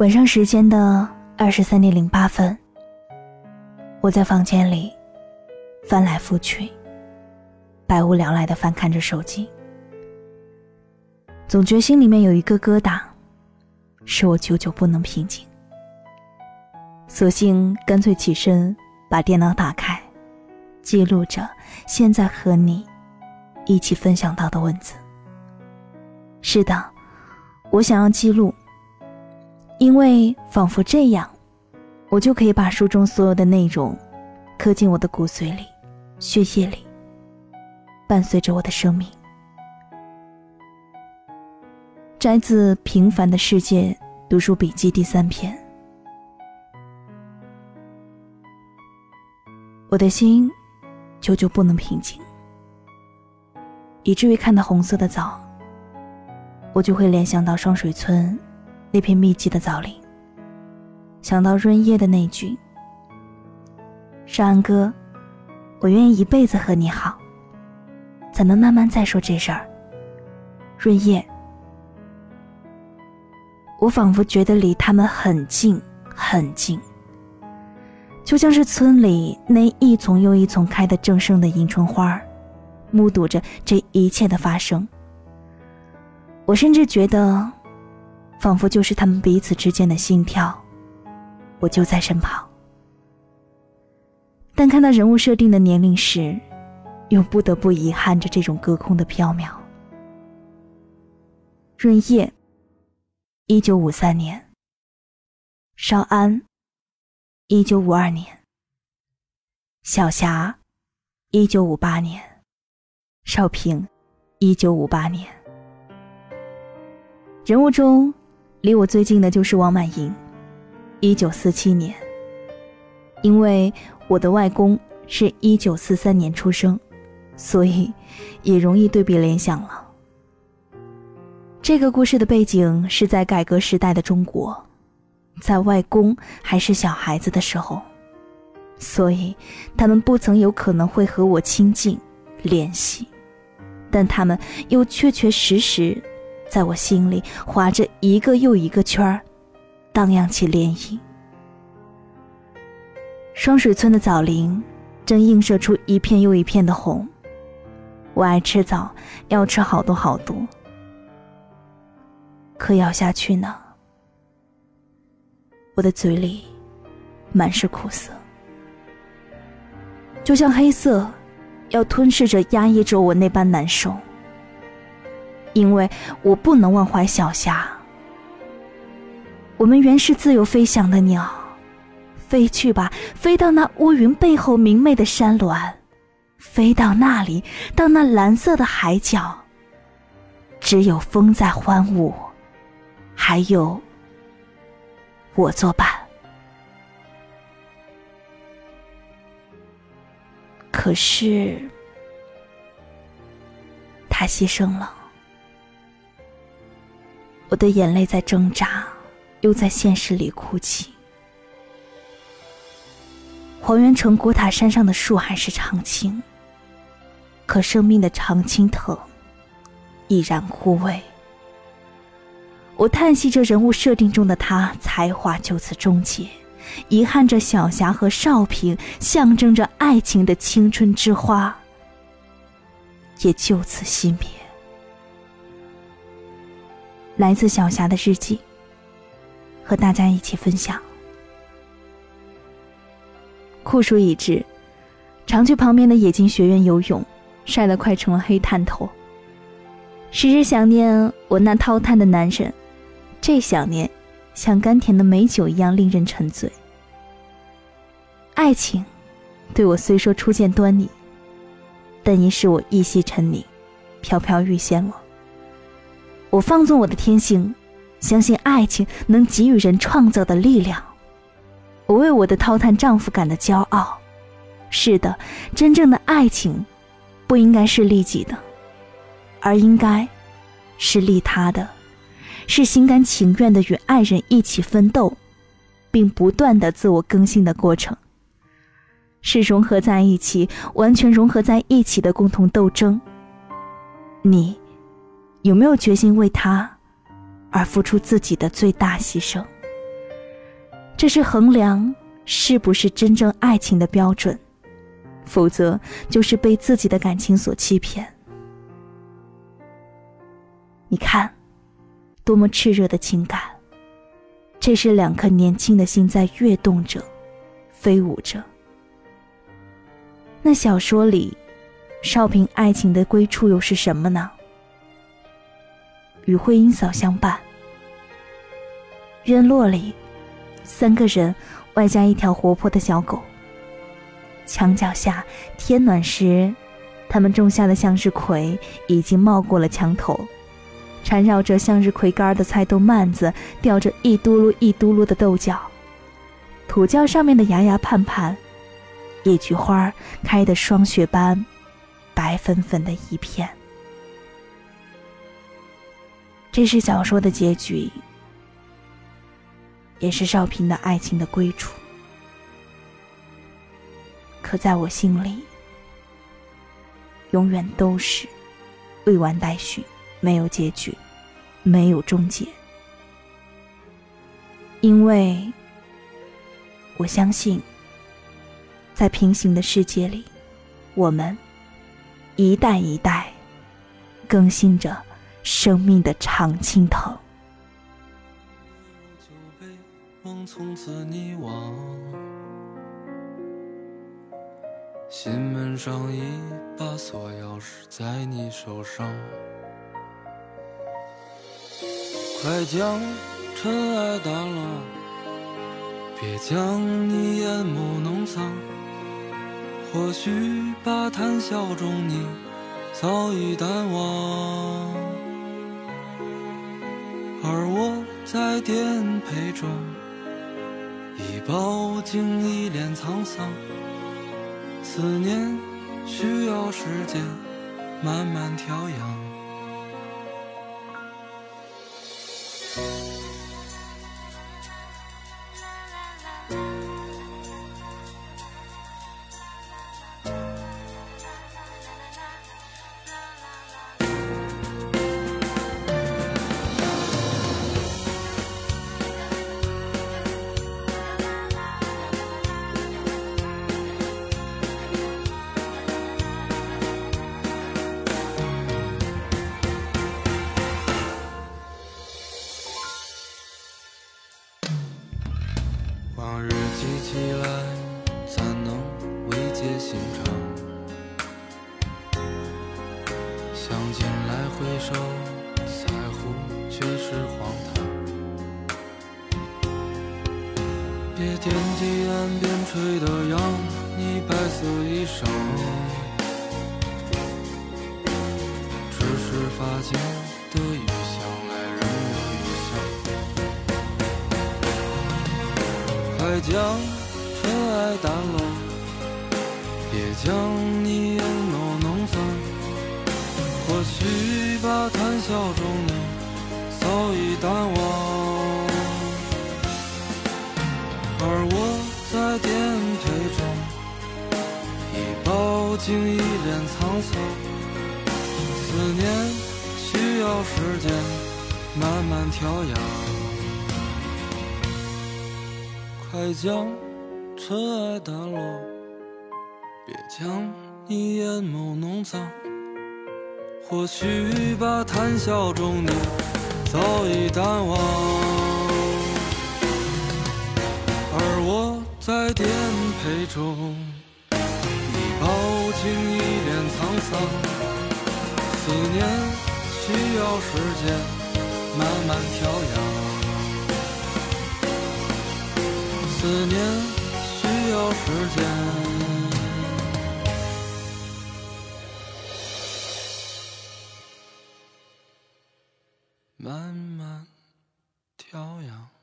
晚上时间的二十三点零八分，我在房间里翻来覆去，百无聊赖的翻看着手机，总觉心里面有一个疙瘩，使我久久不能平静。索性干脆起身，把电脑打开，记录着现在和你一起分享到的文字。是的，我想要记录。因为仿佛这样，我就可以把书中所有的内容刻进我的骨髓里、血液里，伴随着我的生命。摘自《平凡的世界》读书笔记第三篇。我的心久久不能平静，以至于看到红色的枣，我就会联想到双水村。那片密集的枣林，想到润叶的那句：“少安哥，我愿意一辈子和你好。”咱们慢慢再说这事儿。润叶，我仿佛觉得离他们很近很近，就像是村里那一丛又一丛开得正盛的迎春花目睹着这一切的发生。我甚至觉得。仿佛就是他们彼此之间的心跳，我就在身旁。但看到人物设定的年龄时，又不得不遗憾着这种隔空的缥缈。润叶，一九五三年；少安，一九五二年；小霞，一九五八年；少平，一九五八年。人物中。离我最近的就是王满银，一九四七年。因为我的外公是一九四三年出生，所以也容易对比联想了。这个故事的背景是在改革时代的中国，在外公还是小孩子的时候，所以他们不曾有可能会和我亲近联系，但他们又确确实实。在我心里划着一个又一个圈儿，荡漾起涟漪。双水村的枣林正映射出一片又一片的红。我爱吃枣，要吃好多好多。可咬下去呢，我的嘴里满是苦涩，就像黑色要吞噬着、压抑着我那般难受。因为我不能忘怀小霞。我们原是自由飞翔的鸟，飞去吧，飞到那乌云背后明媚的山峦，飞到那里，到那蓝色的海角。只有风在欢舞，还有我作伴。可是，他牺牲了。我的眼泪在挣扎，又在现实里哭泣。黄原城古塔山上的树还是常青，可生命的常青藤已然枯萎。我叹息着人物设定中的他才华就此终结，遗憾着小霞和少平象征着爱情的青春之花也就此熄灭。来自小霞的日记，和大家一起分享。酷暑已至，常去旁边的冶金学院游泳，晒得快成了黑炭头。时时想念我那掏炭的男人，这想念像甘甜的美酒一样令人沉醉。爱情，对我虽说初见端倪，但已使我一夕沉溺，飘飘欲仙了。我放纵我的天性，相信爱情能给予人创造的力量。我为我的掏炭丈夫感到骄傲。是的，真正的爱情，不应该是利己的，而应该是利他的，是心甘情愿的与爱人一起奋斗，并不断的自我更新的过程。是融合在一起，完全融合在一起的共同斗争。你。有没有决心为他而付出自己的最大牺牲？这是衡量是不是真正爱情的标准，否则就是被自己的感情所欺骗。你看，多么炽热的情感！这是两颗年轻的心在跃动着，飞舞着。那小说里，少平爱情的归处又是什么呢？与慧英嫂相伴。院落里，三个人外加一条活泼的小狗。墙角下，天暖时，他们种下的向日葵已经冒过了墙头。缠绕着向日葵干的菜豆蔓子，吊着一嘟噜一嘟噜的豆角，土窖上面的芽芽盼盼，野菊花开得霜雪般白粉粉的一片。这是小说的结局，也是少平的爱情的归处。可在我心里，永远都是未完待续。没有结局，没有终结，因为我相信，在平行的世界里，我们一代一代更新着生命的常青藤。心门上一把锁钥匙在你手上。快将尘埃掸落，别将你眼眸弄脏。或许把谈笑中你早已淡忘，而我在颠沛中已饱经一脸沧桑。思念需要时间慢慢调养。想进来回首，在乎却是荒唐。别惦记岸边吹的羊，你白色衣裳。只是发间的雨，向来人有衣香。快将尘埃掸落，别将你。笑中你早已淡忘。而我在颠沛中已饱经一脸沧桑，思念需要时间慢慢调养。快将尘埃掸落，别将你眼眸弄脏。或许把谈笑中你早已淡忘。而我在颠沛中，已饱经一脸沧桑。思念需要时间慢慢调养，思念需要时间。慢慢调养。